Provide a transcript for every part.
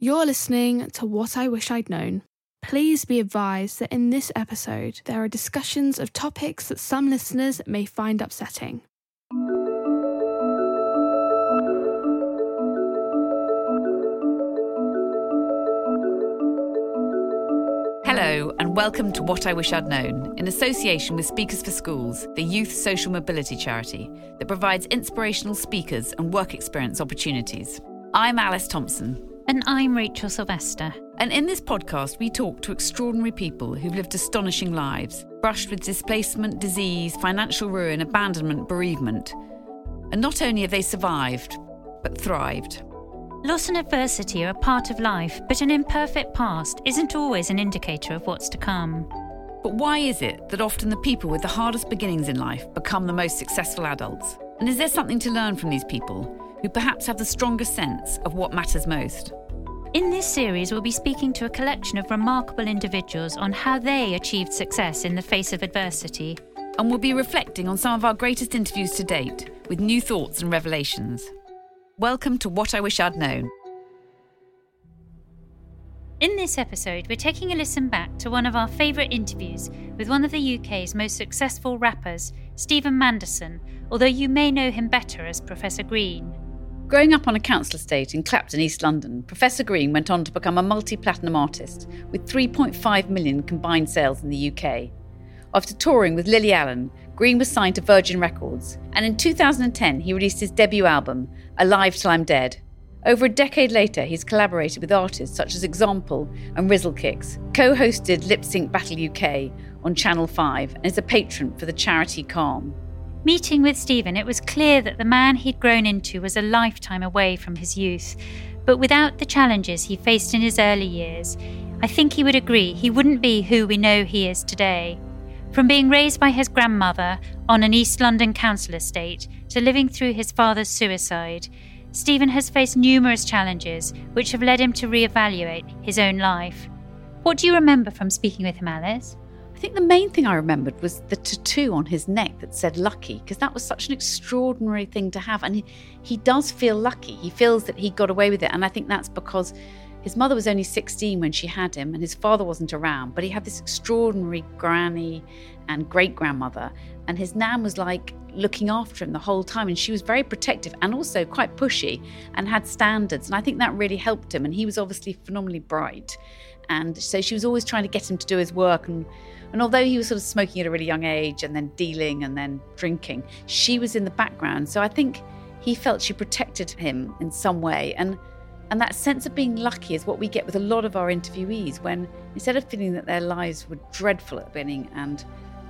You're listening to What I Wish I'd Known. Please be advised that in this episode, there are discussions of topics that some listeners may find upsetting. Hello, and welcome to What I Wish I'd Known, in association with Speakers for Schools, the youth social mobility charity that provides inspirational speakers and work experience opportunities. I'm Alice Thompson. And I'm Rachel Sylvester. And in this podcast, we talk to extraordinary people who've lived astonishing lives, brushed with displacement, disease, financial ruin, abandonment, bereavement. And not only have they survived, but thrived. Loss and adversity are a part of life, but an imperfect past isn't always an indicator of what's to come. But why is it that often the people with the hardest beginnings in life become the most successful adults? And is there something to learn from these people who perhaps have the strongest sense of what matters most? In this series, we'll be speaking to a collection of remarkable individuals on how they achieved success in the face of adversity. And we'll be reflecting on some of our greatest interviews to date with new thoughts and revelations. Welcome to What I Wish I'd Known. In this episode, we're taking a listen back to one of our favourite interviews with one of the UK's most successful rappers, Stephen Manderson, although you may know him better as Professor Green. Growing up on a council estate in Clapton, East London, Professor Green went on to become a multi platinum artist with 3.5 million combined sales in the UK. After touring with Lily Allen, Green was signed to Virgin Records, and in 2010 he released his debut album, Alive Till I'm Dead. Over a decade later, he's collaborated with artists such as Example and Rizzle Kicks, co hosted Lip Sync Battle UK on Channel 5, and is a patron for the charity Calm. Meeting with Stephen, it was clear that the man he'd grown into was a lifetime away from his youth. But without the challenges he faced in his early years, I think he would agree he wouldn't be who we know he is today. From being raised by his grandmother on an East London council estate to living through his father's suicide, Stephen has faced numerous challenges which have led him to re-evaluate his own life. What do you remember from speaking with him, Alice? I think the main thing I remembered was the tattoo on his neck that said lucky, because that was such an extraordinary thing to have. And he, he does feel lucky. He feels that he got away with it. And I think that's because his mother was only 16 when she had him, and his father wasn't around, but he had this extraordinary granny and great grandmother. And his nan was like looking after him the whole time. And she was very protective and also quite pushy and had standards. And I think that really helped him. And he was obviously phenomenally bright. And so she was always trying to get him to do his work. And, and although he was sort of smoking at a really young age and then dealing and then drinking, she was in the background. So I think he felt she protected him in some way. And and that sense of being lucky is what we get with a lot of our interviewees when instead of feeling that their lives were dreadful at the beginning and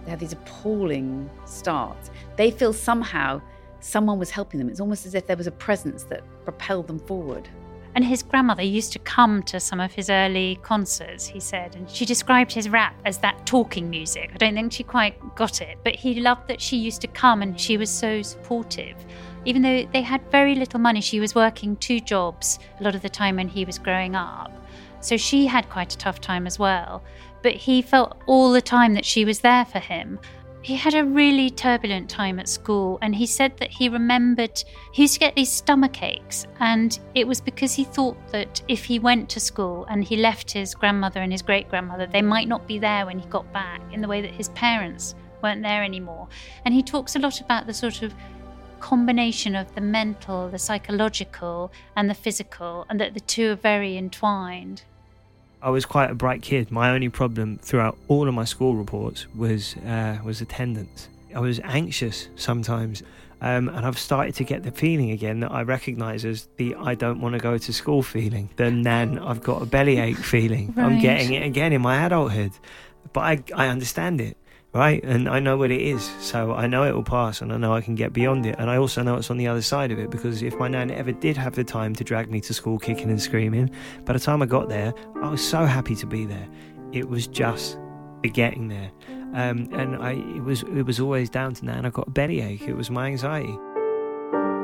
they have these appalling starts, they feel somehow someone was helping them. It's almost as if there was a presence that propelled them forward. And his grandmother used to come to some of his early concerts, he said, and she described his rap as that talking music. I don't think she quite got it, but he loved that she used to come and she was so supportive even though they had very little money, she was working two jobs a lot of the time when he was growing up. So she had quite a tough time as well. But he felt all the time that she was there for him. He had a really turbulent time at school, and he said that he remembered he used to get these stomach aches, and it was because he thought that if he went to school and he left his grandmother and his great grandmother, they might not be there when he got back in the way that his parents weren't there anymore. And he talks a lot about the sort of combination of the mental, the psychological, and the physical, and that the two are very entwined. I was quite a bright kid. My only problem throughout all of my school reports was uh, was attendance. I was anxious sometimes, um, and I've started to get the feeling again that I recognise as the I don't want to go to school feeling. The nan I've got a bellyache feeling. Right. I'm getting it again in my adulthood, but I I understand it right? And I know what it is, so I know it will pass, and I know I can get beyond it. And I also know it's on the other side of it because if my nan ever did have the time to drag me to school kicking and screaming, by the time I got there, I was so happy to be there. It was just the getting there, um, and I it was it was always down to nan. I got a bellyache. It was my anxiety.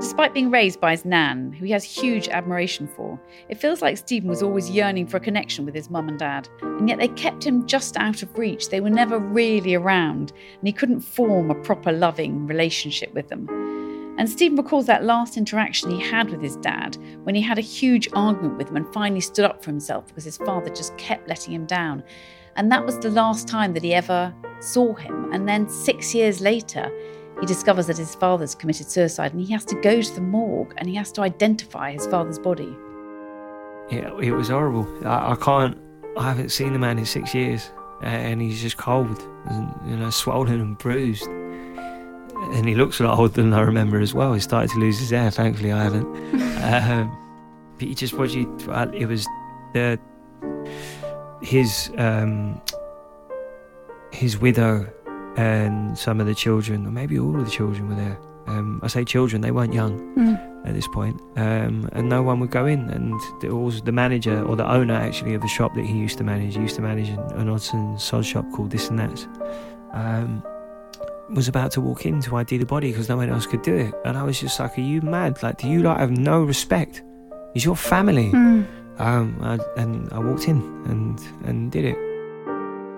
Despite being raised by his nan, who he has huge admiration for, it feels like Stephen was always yearning for a connection with his mum and dad, and yet they kept him just out of reach. They were never really around, and he couldn't form a proper loving relationship with them. And Stephen recalls that last interaction he had with his dad when he had a huge argument with him and finally stood up for himself because his father just kept letting him down. And that was the last time that he ever saw him. And then six years later, he discovers that his father's committed suicide and he has to go to the morgue and he has to identify his father's body. Yeah, it was horrible. I, I can't. I haven't seen the man in six years, and he's just cold, and, you know, swollen and bruised. And he looks a lot older than I remember as well. He started to lose his hair. Thankfully, I haven't. um, but you just it. It was the his um, his widow and some of the children, or maybe all of the children were there. Um, I say children; they weren't young Mm. at this point, um, and no one would go in. And it was the manager or the owner actually of the shop that he used to manage. He used to manage an, an odds and sods shop called This and That. Um, was about to walk in to ID the body because no one else could do it, and I was just like, "Are you mad? Like, do you like have no respect? Is your family." Mm. Um, I, and I walked in and and did it.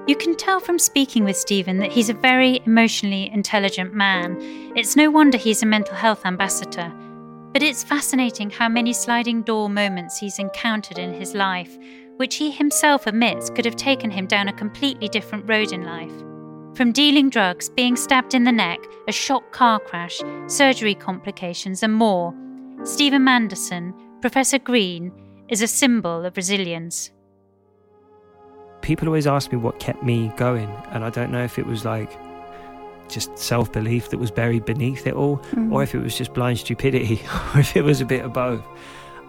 You can tell from speaking with Stephen that he's a very emotionally intelligent man. It's no wonder he's a mental health ambassador. But it's fascinating how many sliding door moments he's encountered in his life, which he himself admits could have taken him down a completely different road in life. From dealing drugs, being stabbed in the neck, a shock car crash, surgery complications, and more, Stephen Manderson, Professor Green, is a symbol of resilience. People always ask me what kept me going, and I don't know if it was like just self belief that was buried beneath it all, or if it was just blind stupidity, or if it was a bit of both.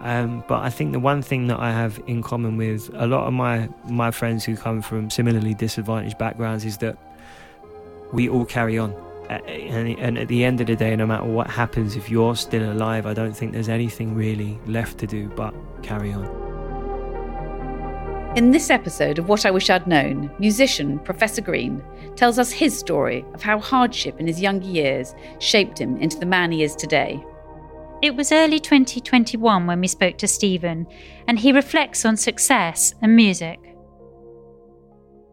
Um, but I think the one thing that I have in common with a lot of my my friends who come from similarly disadvantaged backgrounds is that we all carry on. And at the end of the day, no matter what happens, if you're still alive, I don't think there's anything really left to do but carry on. In this episode of What I Wish I'd Known, musician Professor Green tells us his story of how hardship in his younger years shaped him into the man he is today. It was early 2021 when we spoke to Stephen, and he reflects on success and music.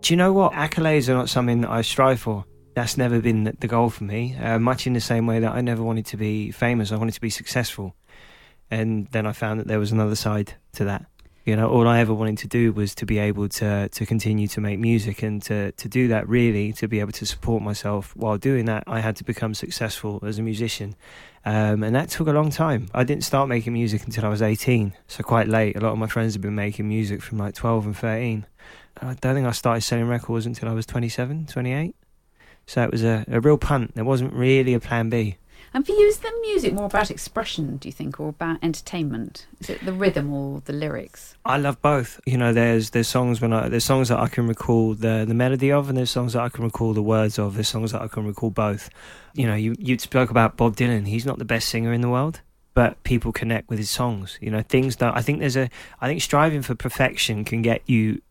Do you know what? Accolades are not something that I strive for. That's never been the- the goal for me. Uh, much in the same way that I never wanted to be famous, I wanted to be successful. And then I found that there was another side to that. You know, all I ever wanted to do was to be able to to continue to make music and to to do that really to be able to support myself while doing that. I had to become successful as a musician, um, and that took a long time. I didn't start making music until I was 18, so quite late. A lot of my friends have been making music from like 12 and 13. I don't think I started selling records until I was 27, 28. So it was a, a real punt. There wasn't really a plan B. And for you, is the music more about expression, do you think, or about entertainment? Is it the rhythm or the lyrics? I love both. You know, there's there's songs when I there's songs that I can recall the the melody of, and there's songs that I can recall the words of. There's songs that I can recall both. You know, you you spoke about Bob Dylan. He's not the best singer in the world, but people connect with his songs. You know, things that I think there's a I think striving for perfection can get you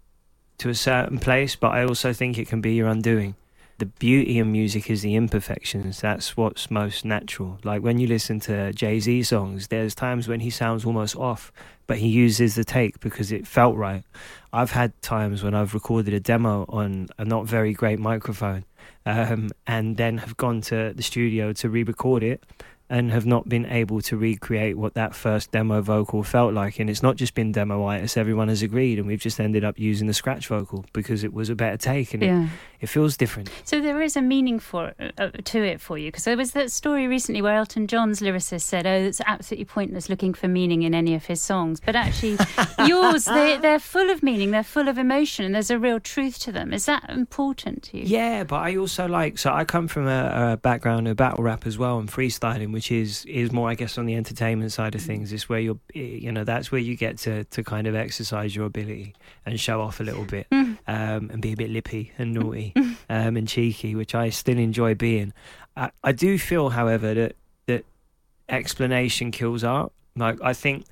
to a certain place, but I also think it can be your undoing. The beauty in music is the imperfections. That's what's most natural. Like when you listen to Jay Z songs, there's times when he sounds almost off, but he uses the take because it felt right. I've had times when I've recorded a demo on a not very great microphone um, and then have gone to the studio to re record it and have not been able to recreate what that first demo vocal felt like. And it's not just been demoitis, everyone has agreed, and we've just ended up using the scratch vocal because it was a better take and it, it feels different. So there is a meaning for uh, to it for you because there was that story recently where Elton John's lyricist said, "Oh, it's absolutely pointless looking for meaning in any of his songs," but actually, yours they, they're full of meaning, they're full of emotion, and there's a real truth to them. Is that important to you? Yeah, but I also like so I come from a, a background of battle rap as well and freestyling, which which is is more, I guess, on the entertainment side of things. It's where you're, you know, that's where you get to to kind of exercise your ability and show off a little bit, Mm. um, and be a bit lippy and naughty um, and cheeky, which I still enjoy being. I, I do feel, however, that that explanation kills art. Like I think.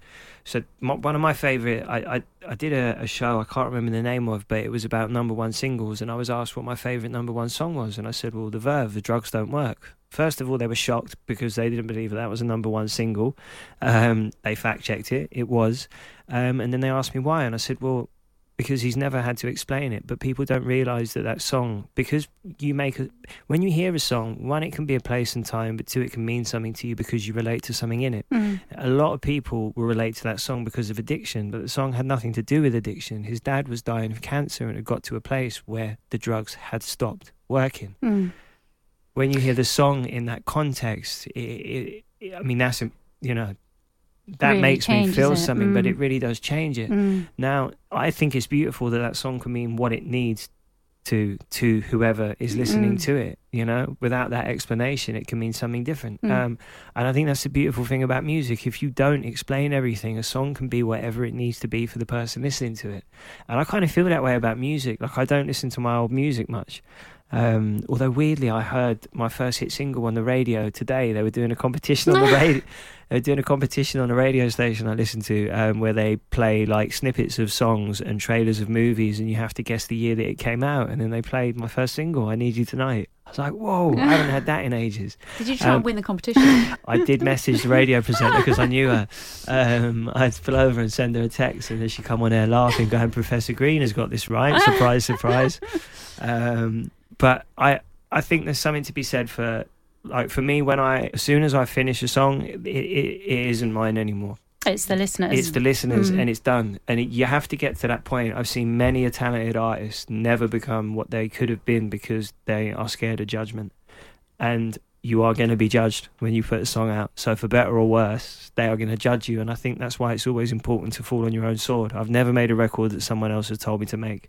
So my, one of my favorite, I, I I did a, a show I can't remember the name of, but it was about number one singles, and I was asked what my favorite number one song was, and I said, well, The Verve, The Drugs Don't Work. First of all, they were shocked because they didn't believe that, that was a number one single. Um, they fact checked it, it was, um, and then they asked me why, and I said, well, because he's never had to explain it, but people don't realise that that song, because you make a, when you hear a song, one, it can be a place and time, but two, it can mean something to you because you relate to something in it. Mm. A lot of people will relate to that song because of addiction, but the song had nothing to do with addiction. His dad was dying of cancer and it got to a place where the drugs had stopped working. Mm. When you hear the song in that context, it, it, it- I mean, that's, you know, that Really makes me feel something, but Mm. it really does change it. Mm. Now, I think it's beautiful that that song can mean what it needs to to whoever is listening Mm. to it. You know, without that explanation, it can mean something different. Mm. Um, and I think that's the beautiful thing about music. If you don't explain everything, a song can be whatever it needs to be for the person listening to it. And I kind of feel that way about music. Like I don't listen to my old music much. Um, although weirdly, I heard my first hit single on the radio today. They were doing a competition on the radio. They were doing a competition on a radio station I listened to, um, where they play like snippets of songs and trailers of movies, and you have to guess the year that it came out. And then they played my first single, "I Need You Tonight." I was like, "Whoa, I haven't had that in ages." Did you try Um, and win the competition? I did message the radio presenter because I knew her. Um, I had to pull over and send her a text, and then she come on air laughing, going, "Professor Green has got this right." Surprise, surprise. But I, I think there's something to be said for, like, for me when I, as soon as I finish a song, it, it, it isn't mine anymore. It's the listeners. It's the listeners, Mm. and it's done. And it, you have to get to that point. I've seen many a talented artist never become what they could have been because they are scared of judgment. And you are going to be judged when you put a song out. So for better or worse, they are going to judge you. And I think that's why it's always important to fall on your own sword. I've never made a record that someone else has told me to make.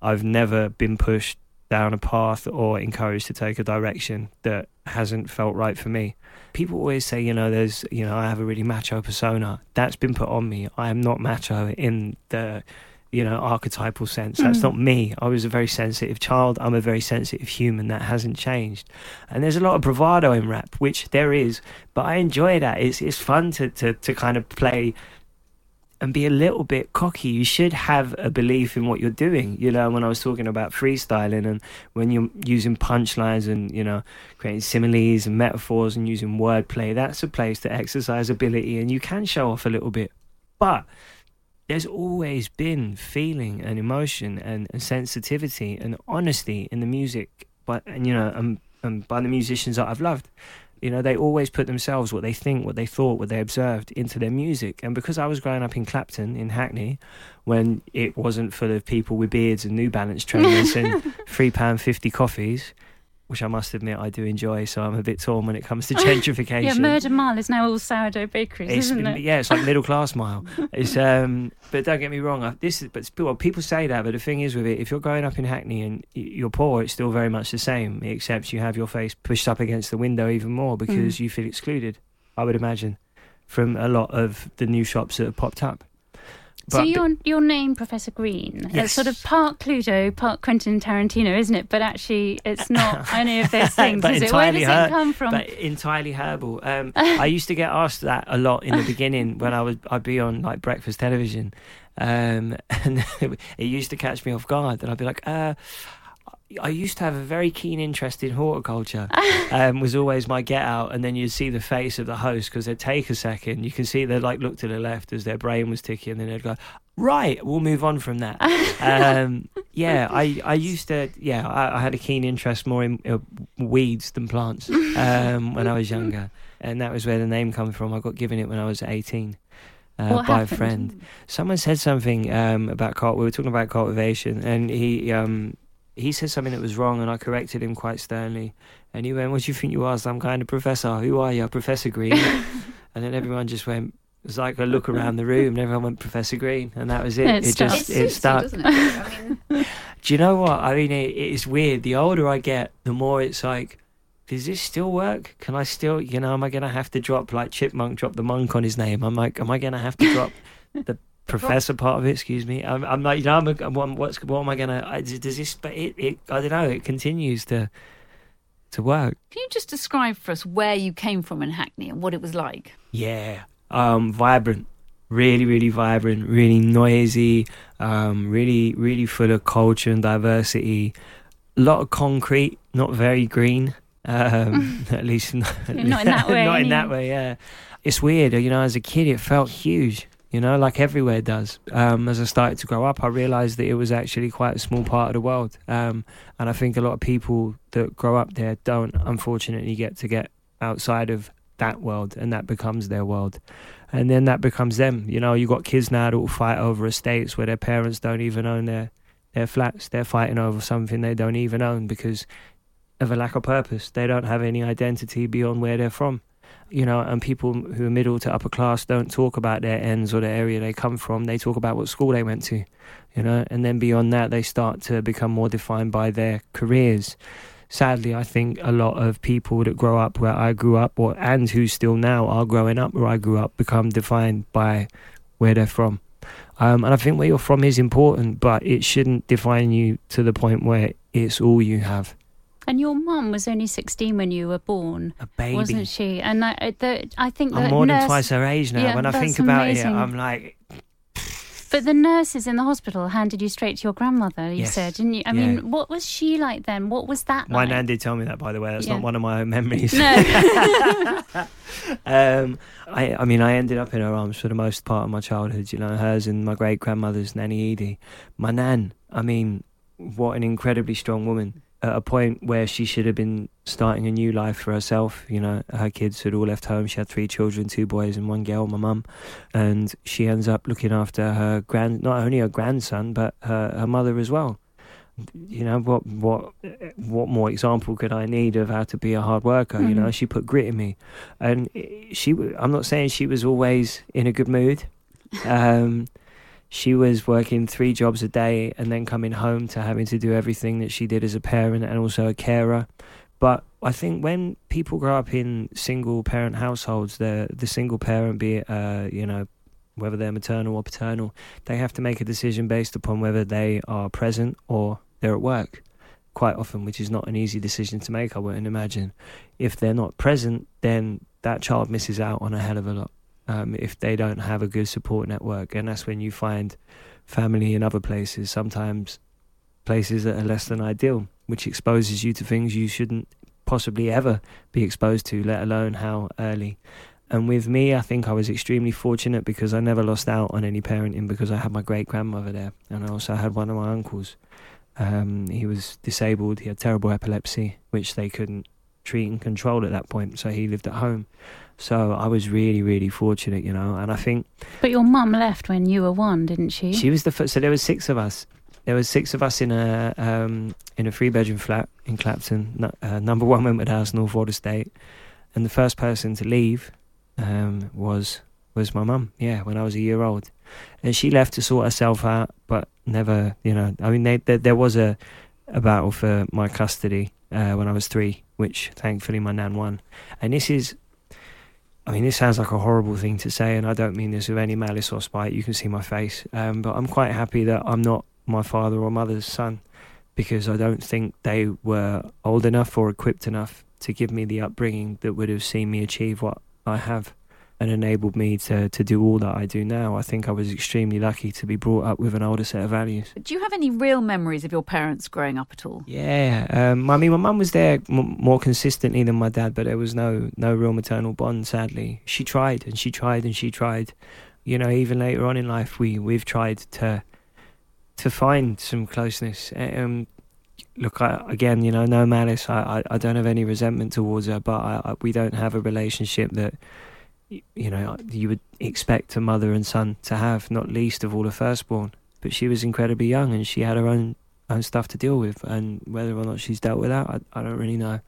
I've never been pushed down a path or encouraged to take a direction that hasn't felt right for me. People always say, you know, there's, you know, I have a really macho persona. That's been put on me. I am not macho in the, you know, archetypal sense. That's Mm. not me. I was a very sensitive child. I'm a very sensitive human. That hasn't changed. And there's a lot of bravado in rap, which there is, but I enjoy that. It's it's fun to to, to kind of play and be a little bit cocky. You should have a belief in what you're doing. You know, when I was talking about freestyling and when you're using punchlines and, you know, creating similes and metaphors and using wordplay, that's a place to exercise ability and you can show off a little bit. But there's always been feeling and emotion and, and sensitivity and honesty in the music, but and you know, and, and by the musicians that I've loved. You know, they always put themselves, what they think, what they thought, what they observed into their music. And because I was growing up in Clapton, in Hackney, when it wasn't full of people with beards and New Balance trainers and three pound fifty coffees, which I must admit I do enjoy, so I'm a bit torn when it comes to gentrification. yeah, Murder Mile is now all sourdough bakeries, It's, isn't it? yeah, it's like middle class mile. It's um, but don't get me wrong. I, this is, but people, people say that, but the thing is with it, if you're growing up in Hackney and you're poor, it's still very much the same, except you have your face pushed up against the window even more because you feel excluded. I would imagine from a lot of the new shops that have popped up. So your your name, Professor Green, Yes. it's sort of part Cluedo, part Quentin Tarantino, isn't it? But actually, it's not any of those things, But is it? Where does her- it come from? but entirely herbal. Um, I used to get asked that a lot in the beginning when I was I'd be on like breakfast television, um, and it used to catch me off guard, and I'd be like, uh, I used to have a very keen interest in horticulture. Um, was always my get out, and then you'd see the face of the host because they'd take a second. You can see they'd like look to the left as their brain was ticking, and then they'd go, "Right, we'll move on from that." um, yeah, I, I used to, yeah, I, I had a keen interest more in uh, weeds than plants um, when I was younger, and that was where the name comes from. I got given it when I was eighteen. Uh, by happened? a friend, someone said something um, about cult. We were talking about cultivation, and he um, he said something that was wrong, and I corrected him quite sternly. And he went, "What do you think you are, some kind of professor? Who are you, Professor Green?" and then everyone just went. It was like a look around the room, and everyone went Professor Green, and that was it. It It, just it it suits you, stuck. it? I mean, Do you know what? I mean, it, it is weird. The older I get, the more it's like does this still work? Can I still, you know, am I going to have to drop like Chipmunk, drop the monk on his name? I'm like, am I going to have to drop the professor part of it? Excuse me. I'm, I'm like, you know, I'm, a, I'm what's what am I going to? Does this? But it, it, I don't know. It continues to to work. Can you just describe for us where you came from in Hackney and what it was like? Yeah, um, vibrant, really, really vibrant, really noisy, um, really, really full of culture and diversity. A lot of concrete, not very green. Um, at least not, not in that way. not in that way. Yeah, it's weird. You know, as a kid, it felt huge. You know, like everywhere does. Um, as I started to grow up, I realised that it was actually quite a small part of the world. Um, and I think a lot of people that grow up there don't, unfortunately, get to get outside of that world, and that becomes their world. And then that becomes them. You know, you got kids now that will fight over estates where their parents don't even own their their flats. They're fighting over something they don't even own because of a lack of purpose. They don't have any identity beyond where they're from. You know, and people who are middle to upper class don't talk about their ends or the area they come from. They talk about what school they went to, you know, and then beyond that, they start to become more defined by their careers. Sadly, I think a lot of people that grow up where I grew up, or and who still now are growing up where I grew up, become defined by where they're from. Um, and I think where you're from is important, but it shouldn't define you to the point where it's all you have. And your mum was only 16 when you were born. A baby. Wasn't she? And I, the, I think I'm more nurse, than twice her age now. Yeah, when I think about amazing. it, I'm like. But the nurses in the hospital handed you straight to your grandmother, you yes. said, didn't you? I yeah. mean, what was she like then? What was that My like? nan did tell me that, by the way. That's Yeah. not one of my own memories. No. um, I, I mean, I ended up in her arms for the most part of my childhood. You know, hers and my great grandmother's Nanny Edie. My nan, I mean, what an incredibly strong woman. At a point where she should have been starting a new life for herself. You know, her kids had all left home. She had three children, two boys and one girl, my mum. And she ends up looking after her grand, not only her grandson, but her, her mother as well. You know, what, what, what more example could I need of how to be a hard worker? You know, Mhm. she put grit in me. And she. I'm not saying she was always in a good mood. Um, she was working three jobs a day and then coming home to having to do everything that she did as a parent and also a carer. But I think when people grow up in single parent households, the the single parent, be it uh, you know whether they're maternal or paternal, they have to make a decision based upon whether they are present or they're at work. Quite often, which is not an easy decision to make, I wouldn't imagine. If they're not present, then that child misses out on a hell of a lot um, if they don't have a good support network. And that's when you find family in other places, sometimes places that are less than ideal, which exposes you to things you shouldn't possibly ever be exposed to, let alone how early. And with me, I think I was extremely fortunate because I never lost out on any parenting because I had my great grandmother there. And I also had one of my uncles. Um, he was disabled, he had terrible epilepsy, which they couldn't treat and control at that point. So he lived at home. So I was really, really fortunate, you know. And I think but your mum left when you were one, didn't she? she was the first. So there was six of us. There was six of us in a um, in a three bedroom flat in Clapton. Uh, number one Wentworth House, Northwold Estate, and the first person to leave um, was was my mum. Yeah, when I was a year old, and she left to sort herself out, but never. You know, I mean, they, there there was a a battle for my custody uh, when I was three, which thankfully my nan won. And this is I mean, this sounds like a horrible thing to say, and I don't mean this with any malice or spite. You can see my face. Um, but I'm quite happy that I'm not my father or mother's son because I don't think they were old enough or equipped enough to give me the upbringing that would have seen me achieve what I have and enabled me to, to do all that I do now. I think I was extremely lucky to be brought up with an older set of values. Do you have any real memories of your parents growing up at all? Yeah, um, I mean, my mum was there m- more consistently than my dad, but there was no no real maternal bond. Sadly, she tried and she tried and she tried. You know, even later on in life, we we've tried to to find some closeness. Um, look, I, again, you know, no malice. I, I, I don't have any resentment towards her, but I, I, we don't have a relationship that you know you would expect a mother and son to have. Not least of all a firstborn. But she was incredibly young and she had her own own stuff to deal with, and whether or not she's dealt with that, I, I don't really know.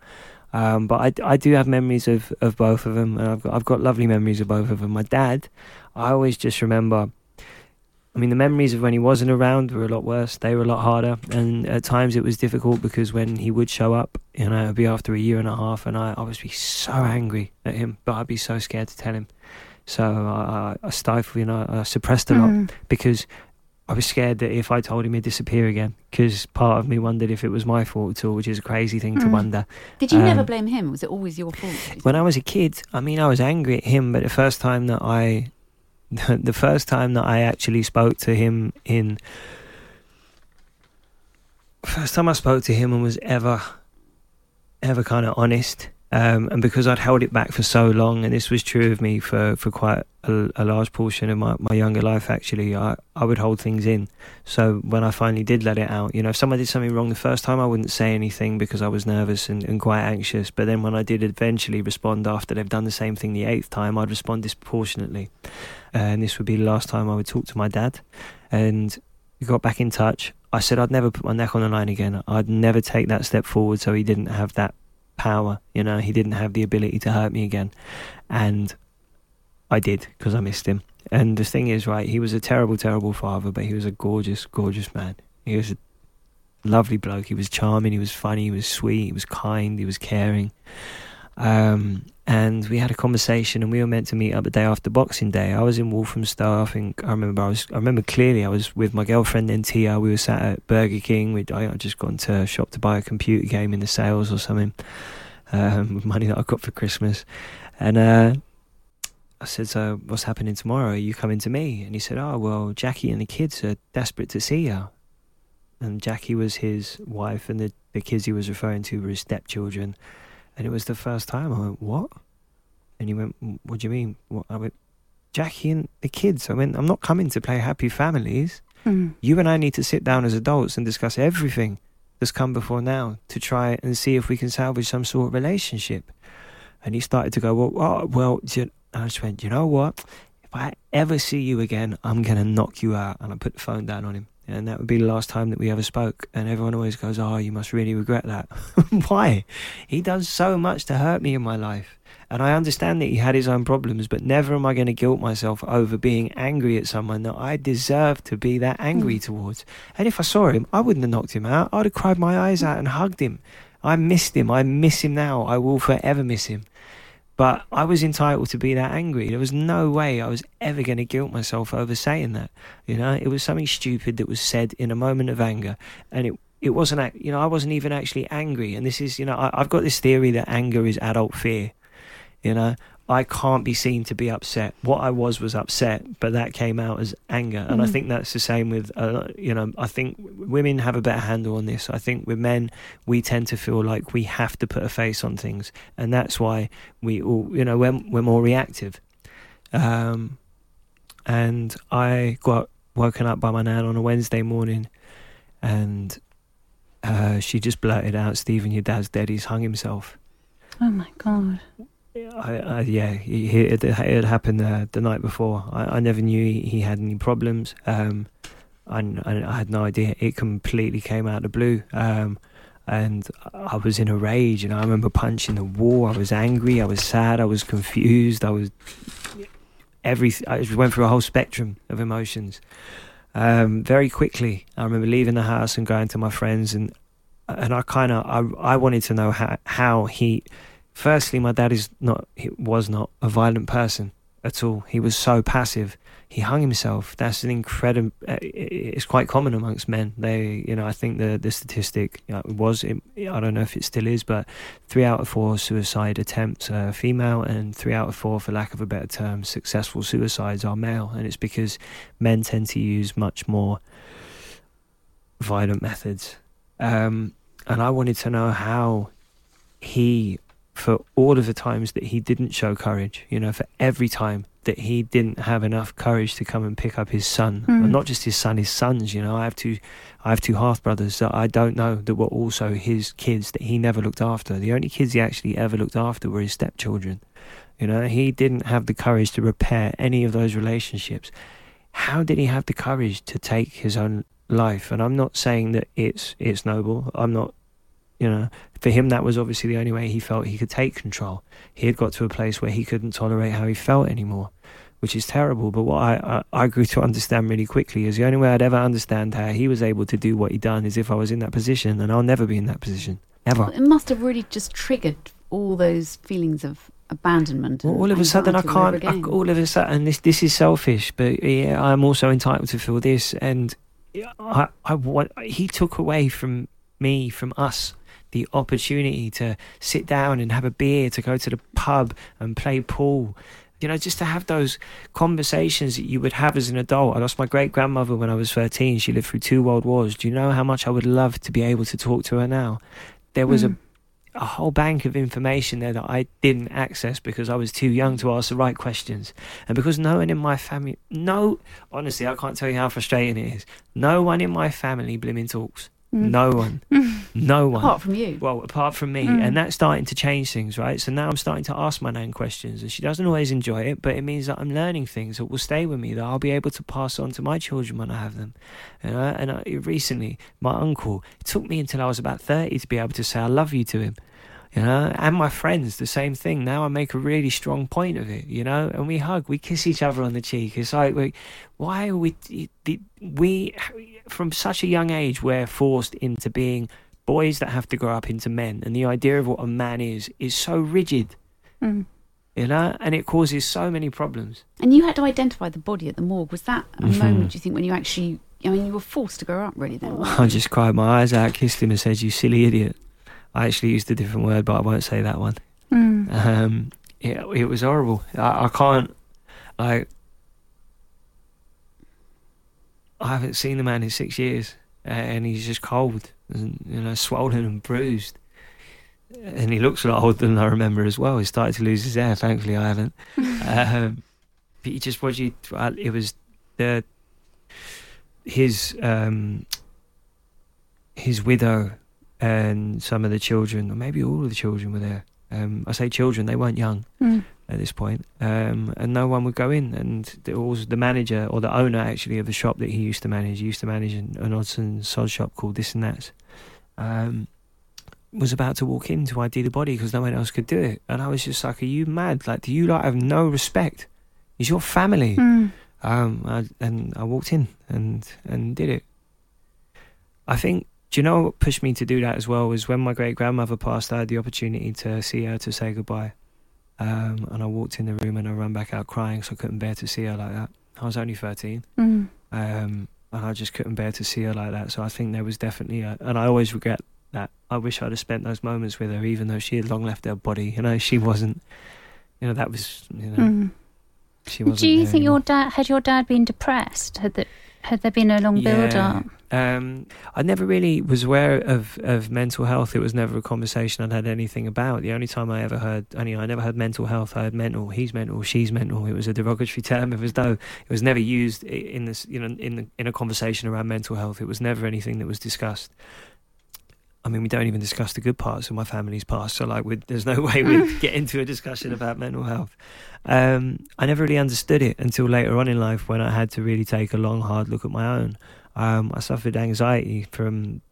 Um, but I, I do have memories of, of both of them, and I've got I've got lovely memories of both of them. My dad, I always just remember I mean, the memories of when he wasn't around were a lot worse. They were a lot harder, and at times it was difficult because when he would show up, you know, it'd be after a year and a half, and I, I would be so angry at him, but I'd be so scared to tell him. So I, I, I stifled, you know, I suppressed a lot Mm. because I was scared that if I told him he'd disappear again. Because part of me wondered if it was my fault at all, which is a crazy thing to Mm. wonder. Did you never Um, blame him? Was it always your fault? When I was a kid, I mean, I was angry at him, but the first time that I, the first time that I actually spoke to him in, first time I spoke to him and was ever, ever kind of honest, um, and because I'd held it back for so long, and this was true of me for, for quite a, a large portion of my, my younger life, actually, I, I would hold things in. So when I finally did let it out, you know, if someone did something wrong the first time, I wouldn't say anything because I was nervous and, and quite anxious. But then when I did eventually respond after they've done the same thing the eighth time, I'd respond disproportionately. Uh, and this would be the last time I would talk to my dad. And we got back in touch. I said I'd never put my neck on the line again. I'd never take that step forward so he didn't have that power, you know, he didn't have the ability to hurt me again. And I did because I missed him. And the thing is, right, he was a terrible, terrible father, but he was a gorgeous, gorgeous man. He was a lovely bloke. He was charming, he was funny, he was sweet, he was kind, he was caring. Um, and we had a conversation, and we were meant to meet up the day after Boxing Day. I was in Walthamstow. I think I remember. I was. I remember clearly. I was with my girlfriend and Tia. We were sat at Burger King. We'd, I had just gone to a shop to buy a computer game in the sales or something, um, with money that I got for Christmas. And uh, I said, "So what's happening tomorrow? Are you coming to me?" And he said, "Oh well, Jackie and the kids are desperate to see you." And Jackie was his wife, and the the kids he was referring to were his stepchildren. And it was the first time I went, What? And he went, What do you mean? What? I went, Jackie and the kids. I went, I'm not coming to play happy families. Mm. You and I need to sit down as adults and discuss everything that's come before now to try and see if we can salvage some sort of relationship. And he started to go, Well, oh, well, and I just went, You know what? If I ever see you again, I'm going to knock you out. And I put the phone down on him. And that would be the last time that we ever spoke. And everyone always goes, Oh, you must really regret that. Why? He does so much to hurt me in my life. And I understand that he had his own problems, but never am I going to guilt myself over being angry at someone that I deserve to be that angry hmm. towards. And if I saw him, I wouldn't have knocked him out. I'd have cried my eyes out and hugged him. I missed him. I miss him now. I will forever miss him. But I was entitled to be that angry. There was no way I was ever going to guilt myself over saying that. You know, it was something stupid that was said in a moment of anger, and it it wasn't. You know, I wasn't even actually angry. And this is, you know, I, I've got this theory that anger is adult fear. You know, I can't be seen to be upset. What I was was upset, but that came out as anger. And I Mhm. think that's the same with, uh, you know, I think women have a better handle on this. I think with men, we tend to feel like we have to put a face on things, and that's why we all, you know, we're, we're more reactive. Um, and I got woken up by my nan on a Wednesday morning, and uh, she just blurted out, "Stephen, your dad's dead. He's hung himself." Oh my god. I, I, yeah, he, he, it, happened uh, the night before. I, I never knew he, he had any problems. Um, I, I, I had no idea. It completely came out of the blue. Um, and I was in a rage, and I remember punching the wall. I was angry. I was sad. I was confused. I was every. I just went through a whole spectrum of emotions. Um, very quickly, I remember leaving the house and going to my friends, and and I kind of I, I wanted to know how how he firstly, my dad is not he was not a violent person at all. He was so passive. He hung himself. That's an incredible. Uh, it's quite common amongst men. They, you know, I think the the statistic you know, was. It, I don't know if it still is, but three out of four suicide attempts are female, and three out of four, for lack of a better term, successful suicides are male. And it's because men tend to use much more violent methods. Um, and I wanted to know how he for all of the times that he didn't show courage, you know, for every time that he didn't have enough courage to come and pick up his son, Mm. and not just his son, his sons. You know, I have two, I have two half brothers that I don't know that were also his kids that he never looked after. The only kids he actually ever looked after were his stepchildren. You know, he didn't have the courage to repair any of those relationships. How did he have the courage to take his own life? And I'm not saying that it's it's noble. I'm not you know, for him, that was obviously the only way he felt he could take control. He had got to a place where he couldn't tolerate how he felt anymore. which is terrible. But what I, I, I grew to understand really quickly is the only way I'd ever understand how he was able to do what he done is if I was in that position, and I'll never be in that position. Ever. It must have really just triggered all those feelings of abandonment. Well, all of a sudden, I anxiety all over can't. I, all of a sudden, this this is selfish, but yeah, I'm also entitled to feel this. And I, I want. He took away from me, from us, the opportunity to sit down and have a beer, to go to the pub and play pool. You know, just to have those conversations that you would have as an adult. I lost my great grandmother when I was 13. She lived through two world wars. Do you know how much I would love to be able to talk to her now? There was a hmm. a whole bank of information there that I didn't access because I was too young to ask the right questions. And because no one in my family, no, honestly, I can't tell you how frustrating it is. No one in my family blimmin' talks. Mm. No one. no one. Apart from you. Well, apart from me, mm. and that's starting to change things, right? So now I'm starting to ask my nan questions, and she doesn't always enjoy it, but it means that I'm learning things that will stay with me that I'll be able to pass on to my children when I have them. You know? And I, recently, my uncle, it took me until I was about 30 to be able to say I love you to him. You know, and my friends, the same thing. Now I make a really strong point of it, you know, and we hug, we kiss each other on the cheek. It's like, we, why are we, we, from such a young age, we're forced into being boys that have to grow up into men. And the idea of what a man is, is so rigid, Mm. you know, and it causes so many problems. And you had to identify the body at the morgue. Was that a Mhm. moment, do you think, when you actually, I mean, you were forced to grow up really then? I just cried my eyes out, kissed him, and said, "You silly idiot." I actually used a different word, but I won't say that one. Mm. Um, it, it was horrible. I, I can't. I. I haven't seen the man in six years, and he's just cold, and you know, swollen and bruised. And he looks a lot older than I remember as well. He started to lose his hair. Thankfully, I haven't. um, but he just what you. It was the his um, his widow and some of the children, or maybe all of the children were there. Um, I say children; they weren't young Mm. at this point, um, and no one would go in. And it was the manager or the owner actually of the shop that he used to manage. He used to manage an, an odds and sods shop called This and That. Um, was about to walk in to ID the body because no one else could do it, and I was just like, "Are you mad? Like, do you like have no respect? Is your family." Mm. Um, I, and I walked in and and did it. I think. Do you know what pushed me to do that as well? Was when my great grandmother passed, I had the opportunity to see her to say goodbye. Um, and I walked in the room and I ran back out crying because I couldn't bear to see her like that. I was only 13. Mm. Um, and I just couldn't bear to see her like that. So I think there was definitely a, and I always regret that. I wish I'd have spent those moments with her, even though she had long left her body. You know, she wasn't, you know, that was, you know, Mm. she wasn't. Do you think anymore. your dad had your dad been depressed? Had that had there been a long build up? Um, I never really was aware of, of mental health. It was never a conversation I'd had anything about. The only time I ever heard, I mean, I never heard mental health. I heard mental. He's mental. She's mental. It was a derogatory term. It was no. It was never used in this, you know, in the, in a conversation around mental health. It was never anything that was discussed. I mean, we don't even discuss the good parts of my family's past. So, like, there's no way we'd get into a discussion about mental health. Um, I never really understood it until later on in life when I had to really take a long, hard look at my own. Um, I suffered anxiety from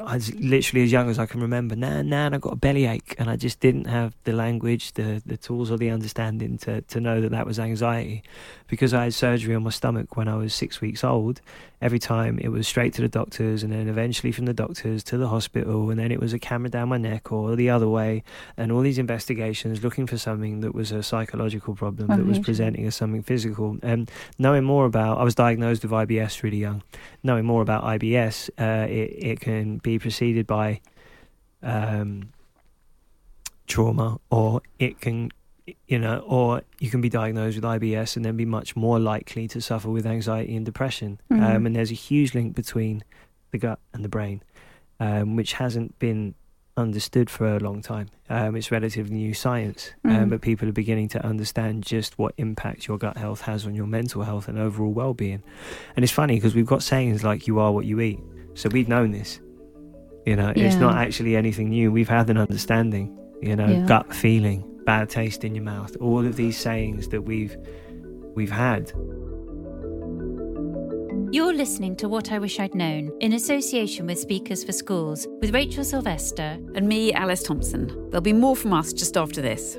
I was literally as young as I can remember. Nan, nan, I got a bellyache, and I just didn't have the language, the the tools, or the understanding to to know that that was anxiety, because I had surgery on my stomach when I was six weeks old. Every time it was straight to the doctors, and then eventually from the doctors to the hospital, and then it was a camera down my neck or the other way, and all these investigations looking for something that was a psychological problem that was presenting as something physical. And knowing more about, I was diagnosed with IBS really young. Knowing more about IBS, uh, it it can be preceded by um, trauma, or it can, you know, or you can be diagnosed with IBS and then be much more likely to suffer with anxiety and depression. Mhm. Um, and there's a huge link between the gut and the brain, um, which hasn't been understood for a long time. Um, it's relatively new science, um, Mhm. but people are beginning to understand just what impact your gut health has on your mental health and overall well-being. And it's funny because we've got sayings like "you are what you eat," so we've known this. You know, it's not actually anything new. We've had an understanding. You know, Yeah. gut feeling, bad taste in your mouth, all of these sayings that we've we've had. You're listening to What I Wish I'd Known in association with Speakers for Schools with Rachel Sylvester. And me, Alice Thompson. There'll be more from us just after this.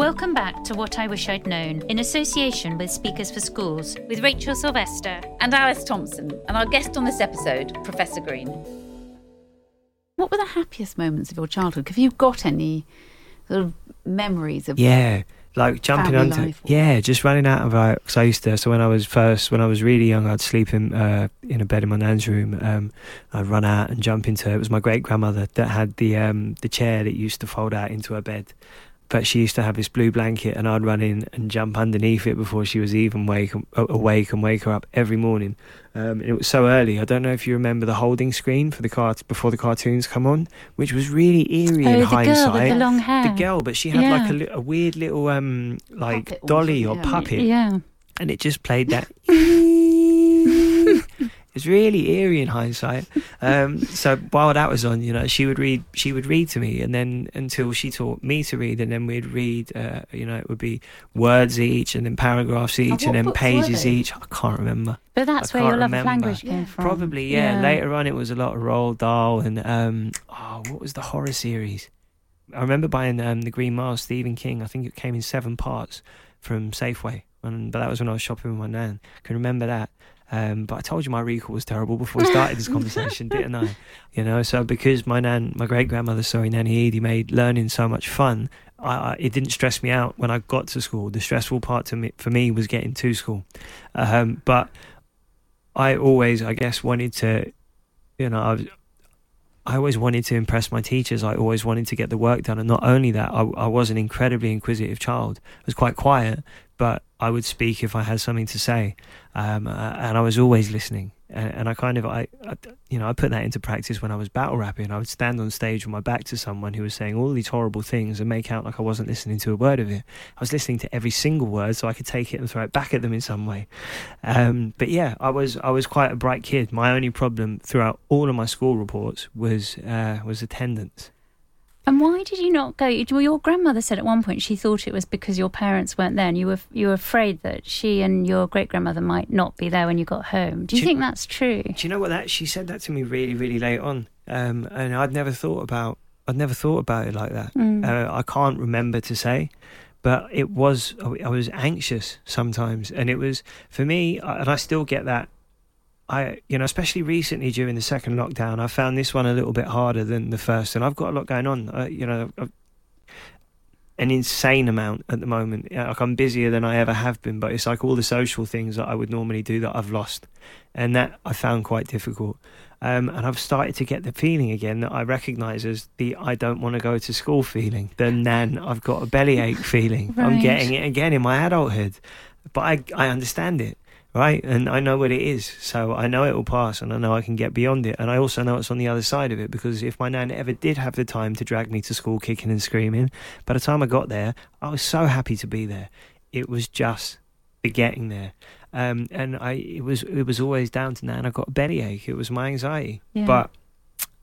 Welcome back to What I Wish I'd Known in association with Speakers for Schools with Rachel Sylvester. And Alice Thompson, and our guest on this episode, Professor Green. What were the happiest moments of your childhood? Have you got any sort of memories of Yeah, like jumping onto or- yeah, just running out of like because I used to. So when I was first, when I was really young, I'd sleep in uh, in a bed in my nan's room. Um, I'd run out and jump into. It It was my great grandmother that had the um, the chair that used to fold out into her bed. But she used to have this blue blanket, and I'd run in and jump underneath it before she was even wake awake and wake her up every morning. Um, and it was so early. I don't know if you remember the holding screen for the cart before the cartoons come on, which was really eerie Oh, in the hindsight girl with the long hair. the girl, but she had like a, li- a weird little um like Puppet dolly or yeah. puppet, Yeah. and it just played that. it's really eerie in hindsight. Um, so while that was on, you know, she would read. She would read to me, and then until she taught me to read, and then we'd read. Uh, you know, it would be words each, and then paragraphs each, what and then pages each. I can't remember. But that's I where your can't love remember. of language came Yeah. from. Probably, yeah. Later on, it was a lot of Roald Dahl and um, oh, what was the horror series? I remember buying um, the Green Mile, Stephen King. I think it came in seven parts from Safeway, and but that was when I was shopping with my nan. Can remember that. Um, but I told you my recall was terrible before we started this conversation, didn't I? You know, so because my nan, my great grandmother, sorry, Nanny Edie, made learning so much fun, I, I, it didn't stress me out when I got to school. The stressful part to me, for me was getting to school. Um, but I always, I guess, wanted to, you know, I, was, I always wanted to impress my teachers. I always wanted to get the work done. And not only that, I, I was an incredibly inquisitive child. I was quite quiet, but I would speak if I had something to say. Um, uh, and I was always listening. And, and I kind of, I, I, you know, I put that into practice when I was battle rapping. I would stand on stage with my back to someone who was saying all these horrible things and make out like I wasn't listening to a word of it. I was listening to every single word so I could take it and throw it back at them in some way. Um, but yeah, I was I was quite a bright kid. My only problem throughout all of my school reports was uh, was attendance. And why did you not go? Well, your grandmother said at one point she thought it was because your parents weren't there, and you were you were afraid that she and your great grandmother might not be there when you got home. Do you Do you- think that's true? Do you know what that she said that to me really really late on, um, and I'd never thought about I'd never thought about it like that. Mm. Uh, I can't remember to say, but it was I was anxious sometimes, and it was for me, and I still get that. I, you know, especially recently during the second lockdown, I found this one a little bit harder than the first, and I've got a lot going on. Uh, you know, I've, an insane amount at the moment. Like I'm busier than I ever have been, but it's like all the social things that I would normally do that I've lost, and that I found quite difficult. Um, and I've started to get the feeling again that I recognise as the I don't want to go to school feeling, the nan I've got a bellyache feeling. I'm getting it again in my adulthood, but I I understand it. Right, and I know what it is, so I know it will pass, and I know I can get beyond it, and I also know it's on the other side of it because if my nan ever did have the time to drag me to school kicking and screaming, by the time I got there, I was so happy to be there. It was just the getting there, um, and I it was it was always down to nan. I got a bellyache. It was my anxiety, Yeah. but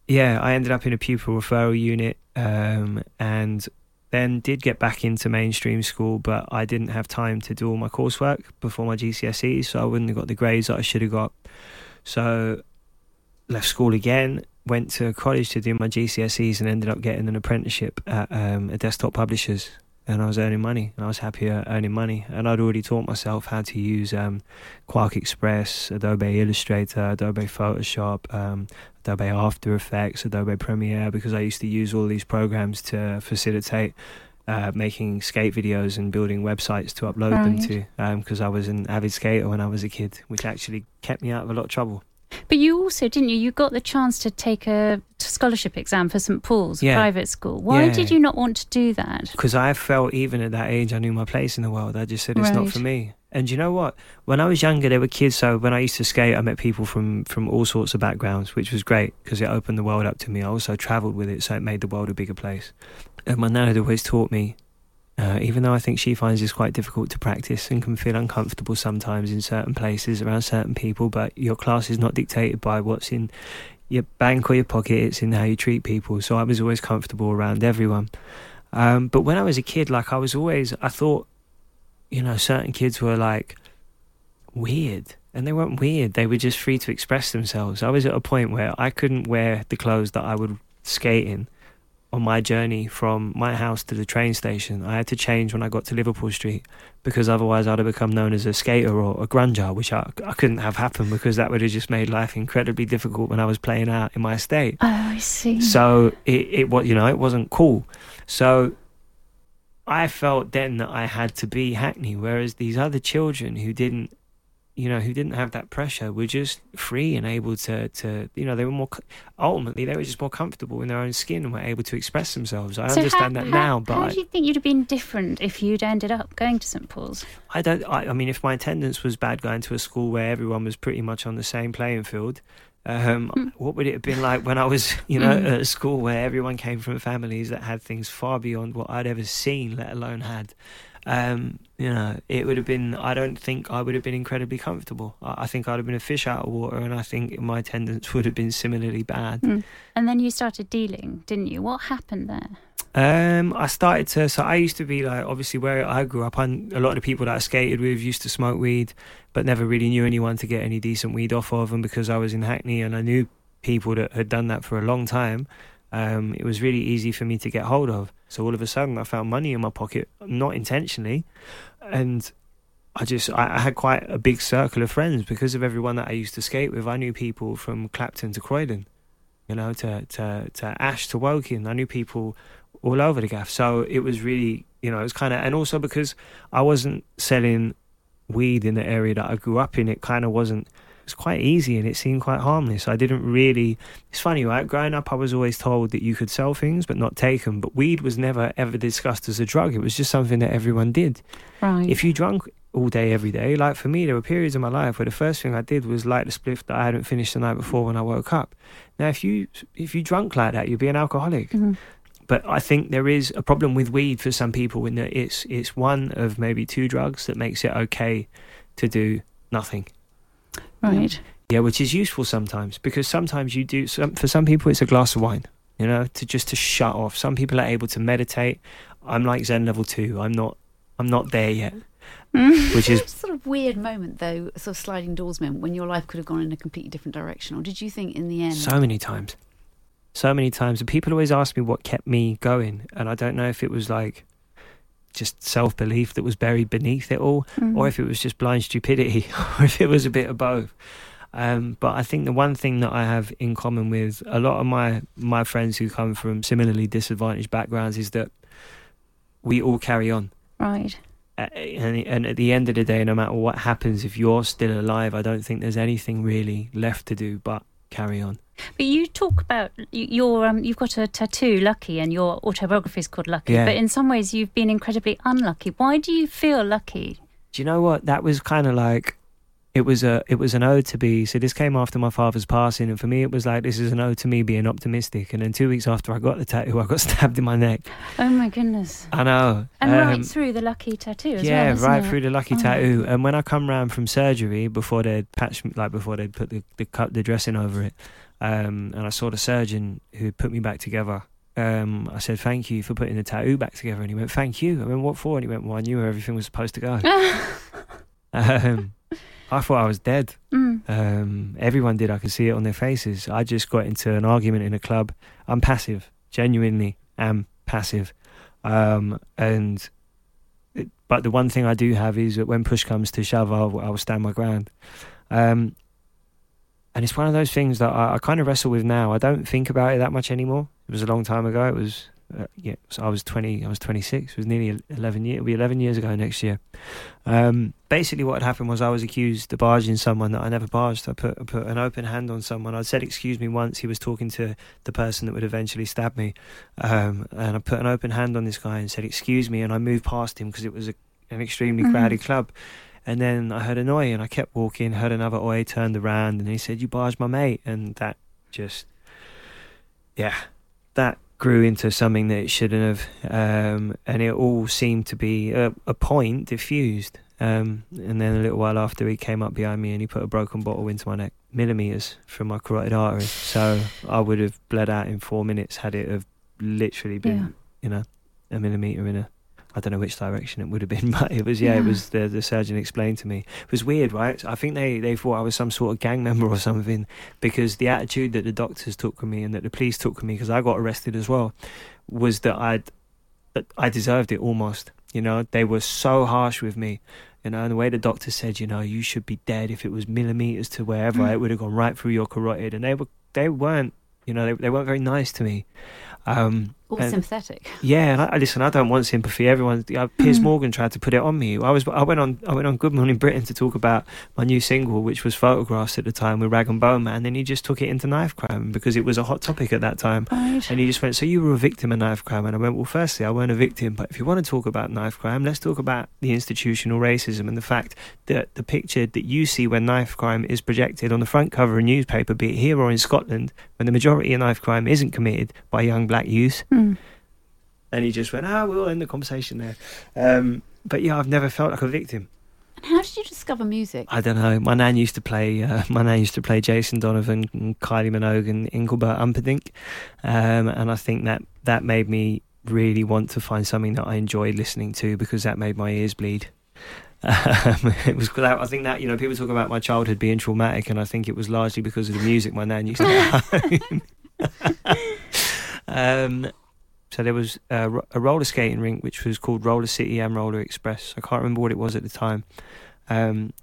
yeah, I ended up in a pupil referral unit, um, and then did get back into mainstream school, but I didn't have time to do all my coursework before my GCSEs, so I wouldn't have got the grades that I should have got. So left school again, went to college to do my GCSEs, and ended up getting an apprenticeship at um, a desktop publishers. And I was earning money, and I was happier earning money. And I'd already taught myself how to use um, QuarkXPress, Adobe Illustrator, Adobe Photoshop, um, Adobe After Effects, Adobe Premiere, because I used to use all these programs to facilitate uh, making skate videos and building websites to upload them to. Because I was an avid skater when I was a kid, which actually kept me out of a lot of trouble. But you also, didn't you? You got the chance to take a scholarship exam for St Paul's, Yeah. private school. Why Yeah. did you not want to do that? Because I felt even at that age, I knew my place in the world. I just said it's not for me. And you know what? When I was younger, there were kids. So when I used to skate, I met people from from all sorts of backgrounds, which was great because it opened the world up to me. I also travelled with it, so it made the world a bigger place. And my nan had always taught me, uh, even though I think she finds this quite difficult to practice and can feel uncomfortable sometimes in certain places around certain people, but your class is not dictated by what's in your bank or your pocket, it's in how you treat people. So I was always comfortable around everyone. Um, but when I was a kid, like I was always, I thought, you know, certain kids were like weird. And they weren't weird, they were just free to express themselves. I was at a point where I couldn't wear the clothes that I would skate in on my journey from my house to the train station. I had to change when I got to Liverpool Street because otherwise I'd have become known as a skater or a grunger, which I, I couldn't have happened because that would have just made life incredibly difficult when I was playing out in my estate. Oh, I see. So it, it was, you know, it wasn't cool. So I felt then that I had to be Hackney, whereas these other children who didn't, you know, who didn't have that pressure were just free and able to, to, you know, they were more, ultimately, they were just more comfortable in their own skin and were able to express themselves. I So understand how, that how- now, but how do you think you'd have been different if you'd ended up going to St Paul's? I don't. I, I mean, if my attendance was bad going to a school where everyone was pretty much on the same playing field, um, what would it have been like when I was, you know, at a school where everyone came from families that had things far beyond what I'd ever seen, let alone had. Um, you know, it would have been. I don't think I would have been incredibly comfortable. I, I think I'd have been a fish out of water, and I think my attendance would have been similarly bad. Mm. And then you started dealing, didn't you? What happened there? Um, I started to. So I used to be like, obviously, where I grew up, and a lot of the people that I skated with used to smoke weed, but never really knew anyone to get any decent weed off of. And because I was in Hackney and I knew people that had done that for a long time, um, it was really easy for me to get hold of. So all of a sudden, I found money in my pocket, not intentionally, and I just I, had quite a big circle of friends because of everyone that I used to skate with. I knew people from Clapton to Croydon, you know, to to to Ash to Woking. I knew people all over the gaff. So it was really, you know, it was kind of, and also because I wasn't selling weed in the area that I grew up in, it kind of wasn't. It was quite easy and it seemed quite harmless. I didn't really. It's funny, right? Growing up, I was always told that you could sell things but not take them. But weed was never ever discussed as a drug. It was just something that everyone did. Right. If you drank all day, every day, like for me, there were periods in my life where the first thing I did was light the spliff that I hadn't finished the night before when I woke up. Now, if you if you drunk like that, you'd be an alcoholic. Mhm. But I think there is a problem with weed for some people in that it's it's one of maybe two drugs that makes it okay to do nothing. Right. Yeah, which is useful sometimes because sometimes you do. Some, for some people, it's a glass of wine. You know, to just to shut off. Some people are able to meditate. I'm like Zen level two. I'm not. I'm not there yet. Mm. Which is sort of weird moment though, sort of sliding doors moment when your life could have gone in a completely different direction, or did you think in the end? So many times. So many times. And people always ask me what kept me going. And I don't know if it was like just self belief that was buried beneath it all, or if it was just blind stupidity, or if it was a bit of both. Um, but I think the one thing that I have in common with a lot of my, my friends who come from similarly disadvantaged backgrounds is that we all carry on. Right. Uh, and, and at the end of the day, no matter what happens, if you're still alive, I don't think there's anything really left to do but carry on. But you talk about your um, you've got a tattoo, Lucky, and your autobiography is called Lucky. Yeah. But in some ways, you've been incredibly unlucky. Why do you feel lucky? Do you know what? That was kind of like it was a it was an ode to be. So this came after my father's passing, and for me, it was like this is an ode to me being optimistic. And then two weeks after I got the tattoo, I got stabbed in my neck. Oh my goodness! I know. And Um, right through the Lucky tattoo as yeah, well. right it? through the lucky Oh. tattoo. And when I come round from surgery, before they'd patch me, like before they'd put the the cut the dressing over it, um, and I saw the surgeon who put me back together. Um, I said thank you for putting the tattoo back together, and he went thank you. I went what for? And he went well, I knew where everything was supposed to go. um, I thought I was dead. Mm. Um, everyone did. I could see it on their faces. I just got into an argument in a club. I'm passive, genuinely am passive. Um, and it, but the one thing I do have is that when push comes to shove, I'll, I'll stand my ground. Um, and it's one of those things that I, I kind of wrestle with now. I don't think about it that much anymore. It was a long time ago. It was uh, yeah, so I was 20, I was 26. It was nearly 11 years. It'll be 11 years ago next year. Um, basically, what had happened was I was accused of barging someone that I never barged. I put, I put an open hand on someone. I said, "Excuse me." Once he was talking to the person that would eventually stab me, um, and I put an open hand on this guy and said, "Excuse me," and I moved past him because it was a, an extremely Mm-hmm. crowded club. And then I heard an oi, and I kept walking. Heard another oi, turned around, and he said, "You barged my mate," and that just, yeah, that grew into something that it shouldn't have, um, and it all seemed to be a, a point diffused. Um, and then a little while after, he came up behind me and he put a broken bottle into my neck, millimeters from my carotid artery. So I would have bled out in four minutes had it have literally been, Yeah. you know, a millimeter in a. I don't know which direction it would have been, but it was yeah, it was the the surgeon explained to me. It was weird, right? I think they they thought I was some sort of gang member or something because the attitude that the doctors took with me and that the police took with me because I got arrested as well was that I'd that I deserved it almost. You know, they were so harsh with me. You know, and the way the doctor said, you know, you should be dead if it was millimeters to wherever it would have gone right through your carotid, and they were they weren't. You know, they they weren't very nice to me. Um, All and- sympathetic. yeah, and I, listen, I don't want sympathy. Everyone, uh, Piers Morgan tried to put it on me. I was, I went on, I went on Good Morning Britain to talk about my new single, which was photographs at the time with Rag and Bone Man. Then he just took it into knife crime because it was a hot topic at that time. Right. And he just went, "So you were a victim of knife crime?" And I went, "Well, firstly, I weren't a victim, but if you want to talk about knife crime, let's talk about the institutional racism and the fact that the picture that you see when knife crime is projected on the front cover of a newspaper, be it here or in Scotland, when the majority of knife crime isn't committed by young black youth." And he just went, "Ah, we'll end the conversation there." Um, but yeah, I've never felt like a victim. And how did you discover music? I don't know. My nan used to play. Uh, my nan used to play Jason Donovan, and Kylie Minogue, and Engelbert Humperdinck, um, and I think that that made me really want to find something that I enjoyed listening to because that made my ears bleed. Um, it was. I think that you know people talk about my childhood being traumatic, and I think it was largely because of the music my nan used to play. um, so there was a, a roller skating rink which was called Roller City and Roller Express. I can't remember what it was at the time. Um,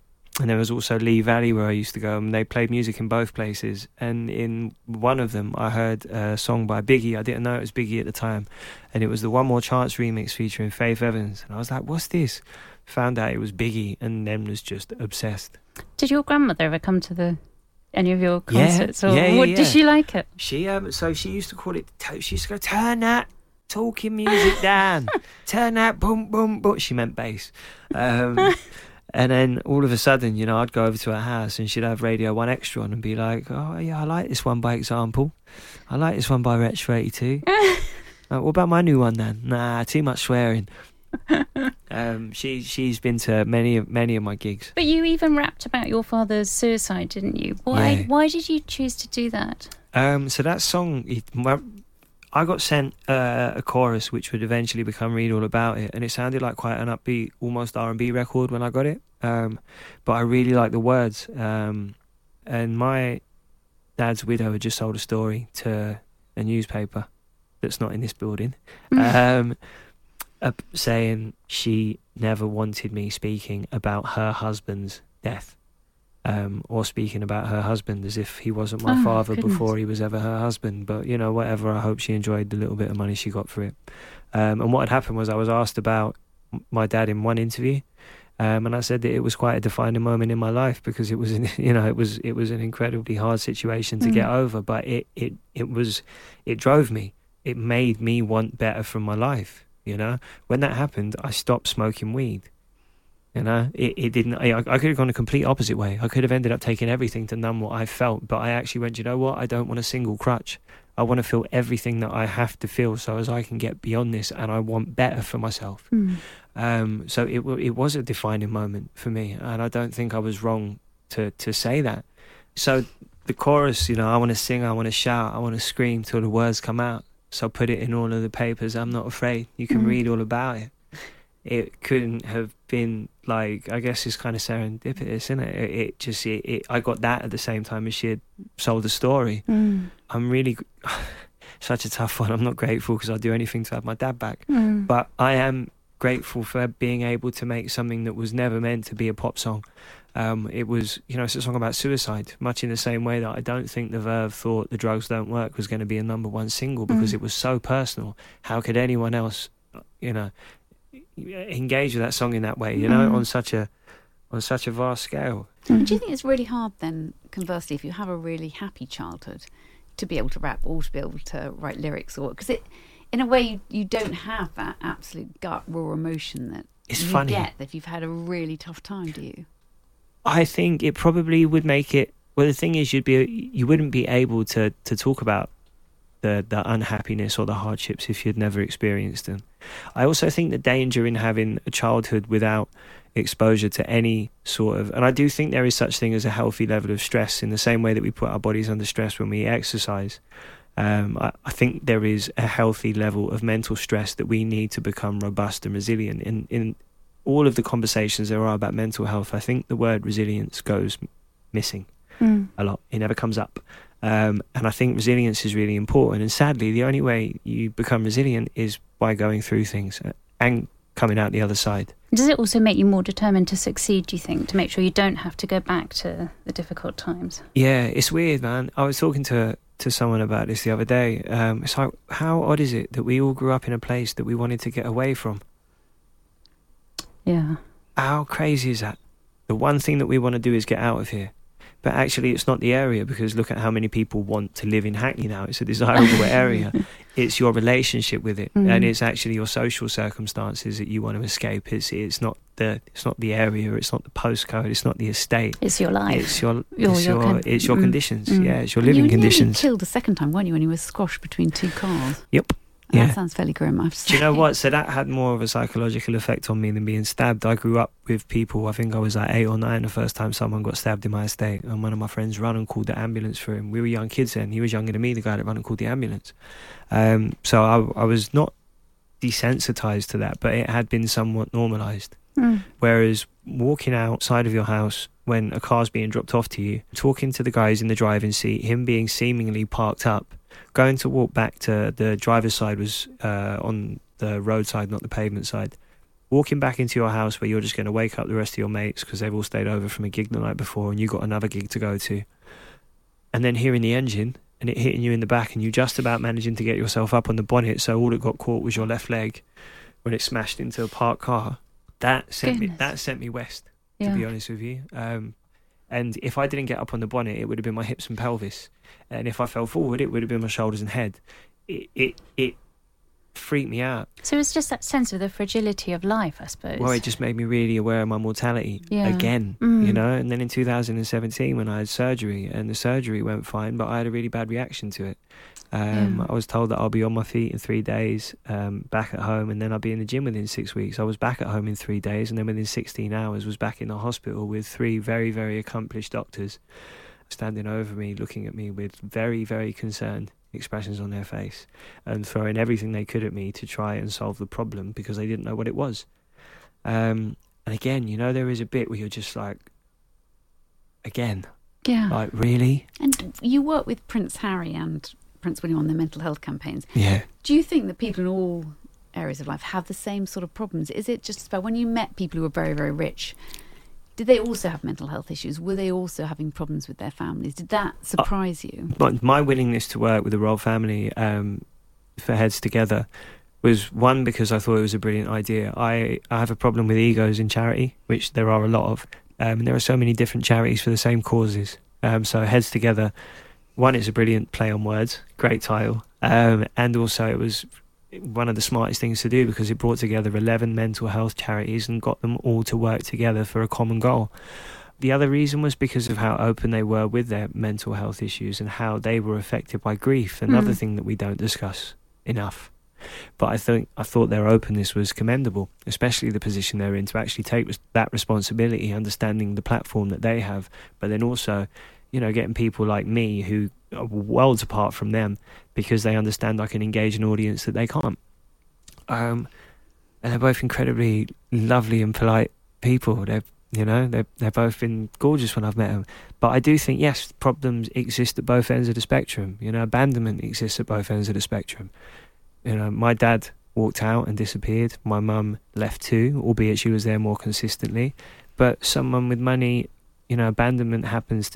and there was also Lee Valley where I used to go, and they played music in both places. And in one of them, I heard a song by Biggie. I didn't know it was Biggie at the time, and it was the One More Chance remix featuring Faith Evans. And I was like, "What's this?" Found out it was Biggie, and then was just obsessed. Did your grandmother ever come to the any of your Yeah, concerts? Or yeah, yeah, what yeah. did she like it? She um, so she used to call it. She used to go, "Turn that talking music down, turn that boom boom boom." She meant bass. Um, and then all of a sudden, you know, I'd go over to her house and she'd have Radio One Extra on and be like, "Oh yeah, I like this one by Example. I like this one by Wretch 32. uh, what about my new one then? Nah, too much swearing." um, she she's been to many of many of my gigs. But you even rapped about your father's suicide, didn't you? Why? Yeah. Why did you choose to do that? Um, so that song, my, I got sent uh, a chorus which would eventually become "Read All About It," and it sounded like quite an upbeat, almost R and B record when I got it. Um, but I really liked the words. Um, and my dad's widow had just sold a story to a newspaper that's not in this building, um, uh, saying she never wanted me speaking about her husband's death. Um, or speaking about her husband as if he wasn't my Oh, father goodness. before he was ever her husband. But you know, whatever. I hope she enjoyed the little bit of money she got for it. Um, and what had happened was I was asked about my dad in one interview, um, and I said that it was quite a defining moment in my life because it was, an, you know, it was it was an incredibly hard situation to get over. But it it it was it drove me. It made me want better from my life. You know, when that happened, I stopped smoking weed. You know, it, it didn't. I, I could have gone a complete opposite way. I could have ended up taking everything to numb what I felt, but I actually went, you know what? I don't want a single crutch. I want to feel everything that I have to feel so as I can get beyond this and I want better for myself. Um, so it, it was a defining moment for me. And I don't think I was wrong to, to say that. So the chorus, you know, I want to sing, I want to shout, I want to scream till the words come out. So I put it in all of the papers. I'm not afraid. You can read all about it. It couldn't have been like I guess it's kind of serendipitous, isn't it? It, it just it, it, I got that at the same time as she had sold the story. I'm really such a tough one. I'm not grateful because I'd do anything to have my dad back, but I am grateful for being able to make something that was never meant to be a pop song. Um, it was, you know, it's a song about suicide, much in the same way that I don't think the Verve thought The Drugs Don't Work was going to be a number one single because Mm. it was so personal. How could anyone else, you know, engage with that song in that way, you know, Mm. on such a on such a vast scale? Do you think it's really hard then, conversely, if you have a really happy childhood, to be able to rap or to be able to write lyrics, or because it, in a way, you, you don't have that absolute gut raw emotion that It's you funny. get that you've had a really tough time. Do you? I think it probably would make it. Well, the thing is, you'd be you wouldn't be able to to talk about the the unhappiness or the hardships if you'd never experienced them. I also think the danger in having a childhood without exposure to any sort of, and I do think there is such thing as a healthy level of stress in the same way that we put our bodies under stress when we exercise. Um, I, I think there is a healthy level of mental stress that we need to become robust and resilient. In in all of the conversations there are about mental health, I think the word resilience goes missing Mm. a lot. It never comes up. Um, and I think resilience is really important. And sadly, the only way you become resilient is by going through things uh, and coming out the other side. Does it also make you more determined to succeed, do you think, to make sure you don't have to go back to the difficult times? Yeah, it's weird, man. I was talking to to someone about this the other day. Um, it's like, how odd is it that we all grew up in a place that we wanted to get away from? Yeah. How crazy is that? The one thing that we want to do is get out of here. But actually, it's not the area because look at how many people want to live in Hackney now. It's a desirable area. It's your relationship with it, Mm. and it's actually your social circumstances that you want to escape. It's it's not the it's not the area. It's not the postcode. It's not the estate. It's your life. It's your Your- it's your your, con- it's your mm, conditions. mm. Yeah, it's your you living were nearly conditions. killed a second time, weren't you, when you were squashed between two cars? Yep. Yeah. That sounds fairly grim. I have Do you know what? So that had more of a psychological effect on me than being stabbed. I grew up with people. I think I was like eight or nine the first time someone got stabbed in my estate, and one of my friends ran and called the ambulance for him. We were young kids then. He was younger than me, the guy that ran and called the ambulance. Um, so I, I was not desensitized to that, but it had been somewhat normalized. Mm. Whereas walking outside of your house when a car's being dropped off to you, talking to the guys in the driving seat, him being seemingly parked up, going to walk back to the driver's side was uh, on the roadside, not the pavement side. Walking back into your house where you're just going to wake up the rest of your mates because they've all stayed over from a gig the night before and you got another gig to go to. And then hearing the engine and it hitting you in the back and you just about managing to get yourself up on the bonnet so all that got caught was your left leg when it smashed into a parked car. That sent me that sent me west Yeah. to be honest with you. Um, and if I didn't get up on the bonnet, it would have been my hips and pelvis. And if I fell forward, it would have been my shoulders and head. It it, it freaked me out. So it's just that sense of the fragility of life, I suppose. Well, it just made me really aware of my mortality Yeah. again. Mm. You know. And then in 2017, when I had surgery, and the surgery went fine, but I had a really bad reaction to it. Um, Yeah. I was told that I'll be on my feet in three days, um, back at home, and then I'll be in the gym within six weeks. I was back at home in three days, and then within 16 hours, was back in the hospital with three very, very accomplished doctors standing over me, looking at me with very, very concerned expressions on their face, and throwing everything they could at me to try and solve the problem because they didn't know what it was. Um, and again, you know, there is a bit where you're just like, again, Yeah. like really, And you work with Prince Harry and Prince William on their mental health campaigns. yeah. Do you think that people in all areas of life have the same sort of problems? Is it just about when you met people who were very, very rich? Did they also have mental health issues? Were they also having problems with their families? Did that surprise you? But my willingness to work with the royal family um, for Heads Together was one because I thought it was a brilliant idea. I, I have a problem with egos in charity, which there are a lot of, um, and there are so many different charities for the same causes. Um, so Heads Together, one is a brilliant play on words, great title, um, and also it was one of the smartest things to do because it brought together 11 mental health charities and got them all to work together for a common goal. The other reason was because of how open they were with their mental health issues and how they were affected by grief, another Mm. thing that we don't discuss enough. But I think I thought their openness was commendable, especially the position they're in to actually take that responsibility, understanding the platform that they have, but then also, you know, getting people like me who are worlds apart from them because they understand I can engage an audience that they can't. Um, and they're both incredibly lovely and polite people. They're you know they're they're both been gorgeous when I've met them. But I do think yes, problems exist at both ends of the spectrum. You know, abandonment exists at both ends of the spectrum. You know, my dad walked out and disappeared. My mum left too, albeit she was there more consistently. But someone with money you know, abandonment happens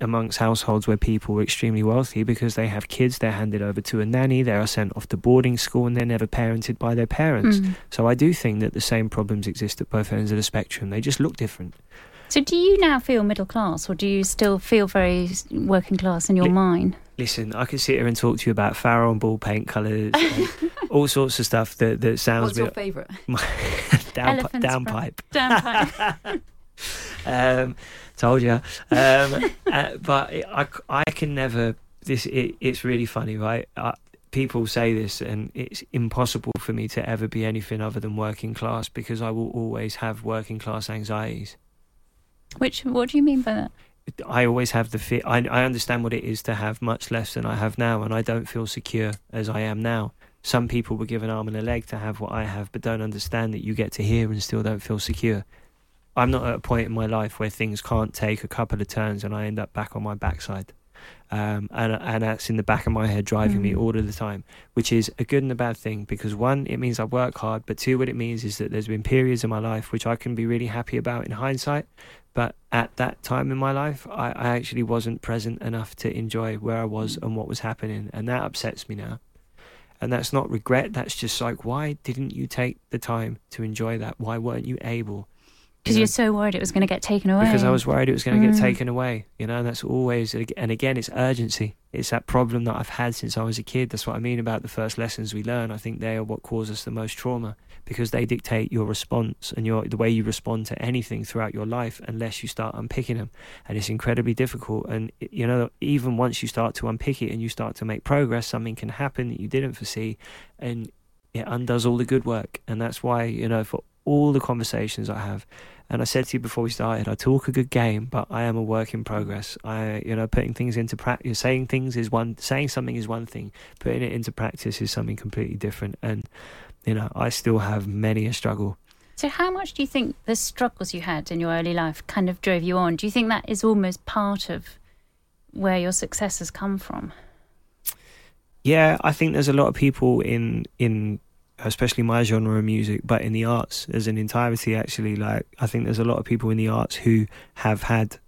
amongst households where people are extremely wealthy because they have kids, they're handed over to a nanny, they are sent off to boarding school, and they're never parented by their parents. Mm. So I do think that the same problems exist at both ends of the spectrum. They just look different. So, do you now feel middle class, or do you still feel very working class in your Li- mind? Listen, I could sit here and talk to you about Farrow and ball paint colours, all sorts of stuff that, that sounds What's your a bit favourite? down, Elephant's downpipe. um, told you. Um, uh, but it, I, I can never. This it, it's really funny, right? I, people say this, and it's impossible for me to ever be anything other than working class because I will always have working class anxieties. Which, what do you mean by that? I always have the fear. I, I understand what it is to have much less than I have now, and I don't feel secure as I am now. Some people would give an arm and a leg to have what I have, but don't understand that you get to here and still don't feel secure. I'm not at a point in my life where things can't take a couple of turns and I end up back on my backside. Um, and and that's in the back of my head driving me Mm. all of the time, which is a good and a bad thing because one, it means I work hard, but two, what it means is that there's been periods in my life which I can be really happy about in hindsight, but at that time in my life, I, I actually wasn't present enough to enjoy where I was and what was happening, and that upsets me now. And that's not regret. That's just like, why didn't you take the time to enjoy that? Why weren't you able? Because You you're so worried it was going to get taken away. because I was worried it was going to get Mm. taken away. You know, and that's always, and again, it's urgency. It's that problem that I've had since I was a kid. That's what I mean about the first lessons we learn. I think they are what cause us the most trauma because they dictate your response and your the way you respond to anything throughout your life unless you start unpicking them. And it's incredibly difficult. And you know, even once you start to unpick it and you start to make progress, something can happen that you didn't foresee, and it undoes all the good work. And that's why you know, for all the conversations I have. And I said to you before we started, I talk a good game, but I am a work in progress. I, you know, putting things into practice, saying things is one, saying something is one thing, putting it into practice is something completely different. And, you know, I still have many a struggle. So, how much do you think the struggles you had in your early life kind of drove you on? Do you think that is almost part of where your success has come from? Yeah, I think there's a lot of people in in especially my genre of music, but in the arts as an entirety actually like I think there's a lot of people in the arts who have had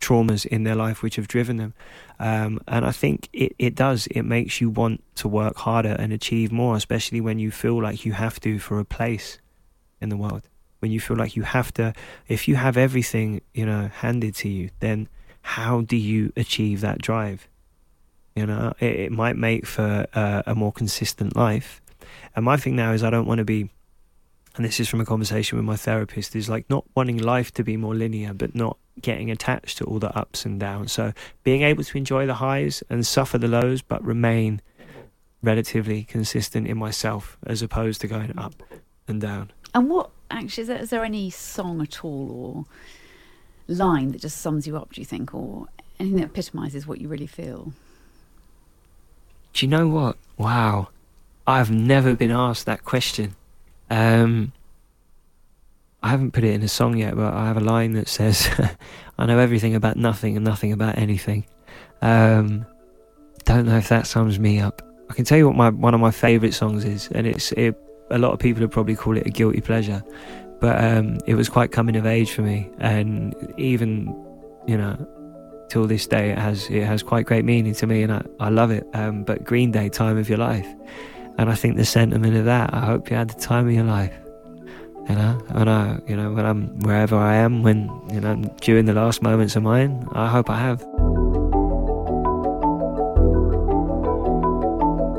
traumas in their life which have driven them. Um, and I think it, it does. It makes you want to work harder and achieve more, especially when you feel like you have to for a place in the world. When you feel like you have to, if you have everything, you know, handed to you, then how do you achieve that drive? You know, it, it might make for uh, a more consistent life. And my thing now is I don't want to be, and this is from a conversation with my therapist, is like not wanting life to be more linear, but not getting attached to all the ups and downs. So being able to enjoy the highs and suffer the lows, but remain relatively consistent in myself as opposed to going up and down. And what actually is there, is there any song at all or line that just sums you up? Do you think, or anything that epitomises what you really feel? Do you know what? Wow. I've never been asked that question. Um, I haven't put it in a song yet, but I have a line that says, I know everything about nothing and nothing about anything. Um, don't know if that sums me up. I can tell you what my one of my favourite songs is, and it's it, a lot of people would probably call it a guilty pleasure, but um, it was quite coming of age for me, and even you know till this day it has it has quite great meaning to me, and I, I love it. Um, but Green Day, Time of Your Life, and I think the sentiment of that. I hope you had the time of your life. You know, and I, you know, when I'm wherever I am, when you know, during the last moments of mine, I hope I have.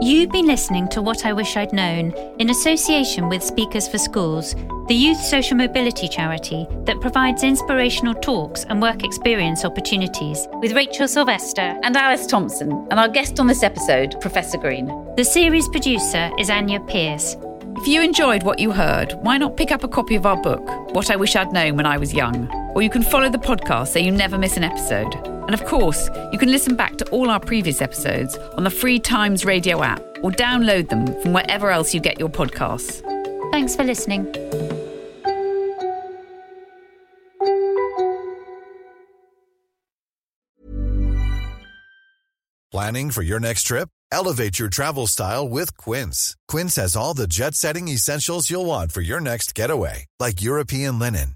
You've been listening to What I Wish I'd Known in association with Speakers for Schools, the youth social mobility charity that provides inspirational talks and work experience opportunities with Rachel Sylvester. And Alice Thompson, and our guest on this episode, Professor Green. The series producer is Anya Pearce. If you enjoyed what you heard, why not pick up a copy of our book, What I Wish I'd Known When I Was Young? Or you can follow the podcast so you never miss an episode. And of course, you can listen back to all our previous episodes on the Free Times Radio app or download them from wherever else you get your podcasts. Thanks for listening. Planning for your next trip? Elevate your travel style with Quince. Quince has all the jet setting essentials you'll want for your next getaway, like European linen,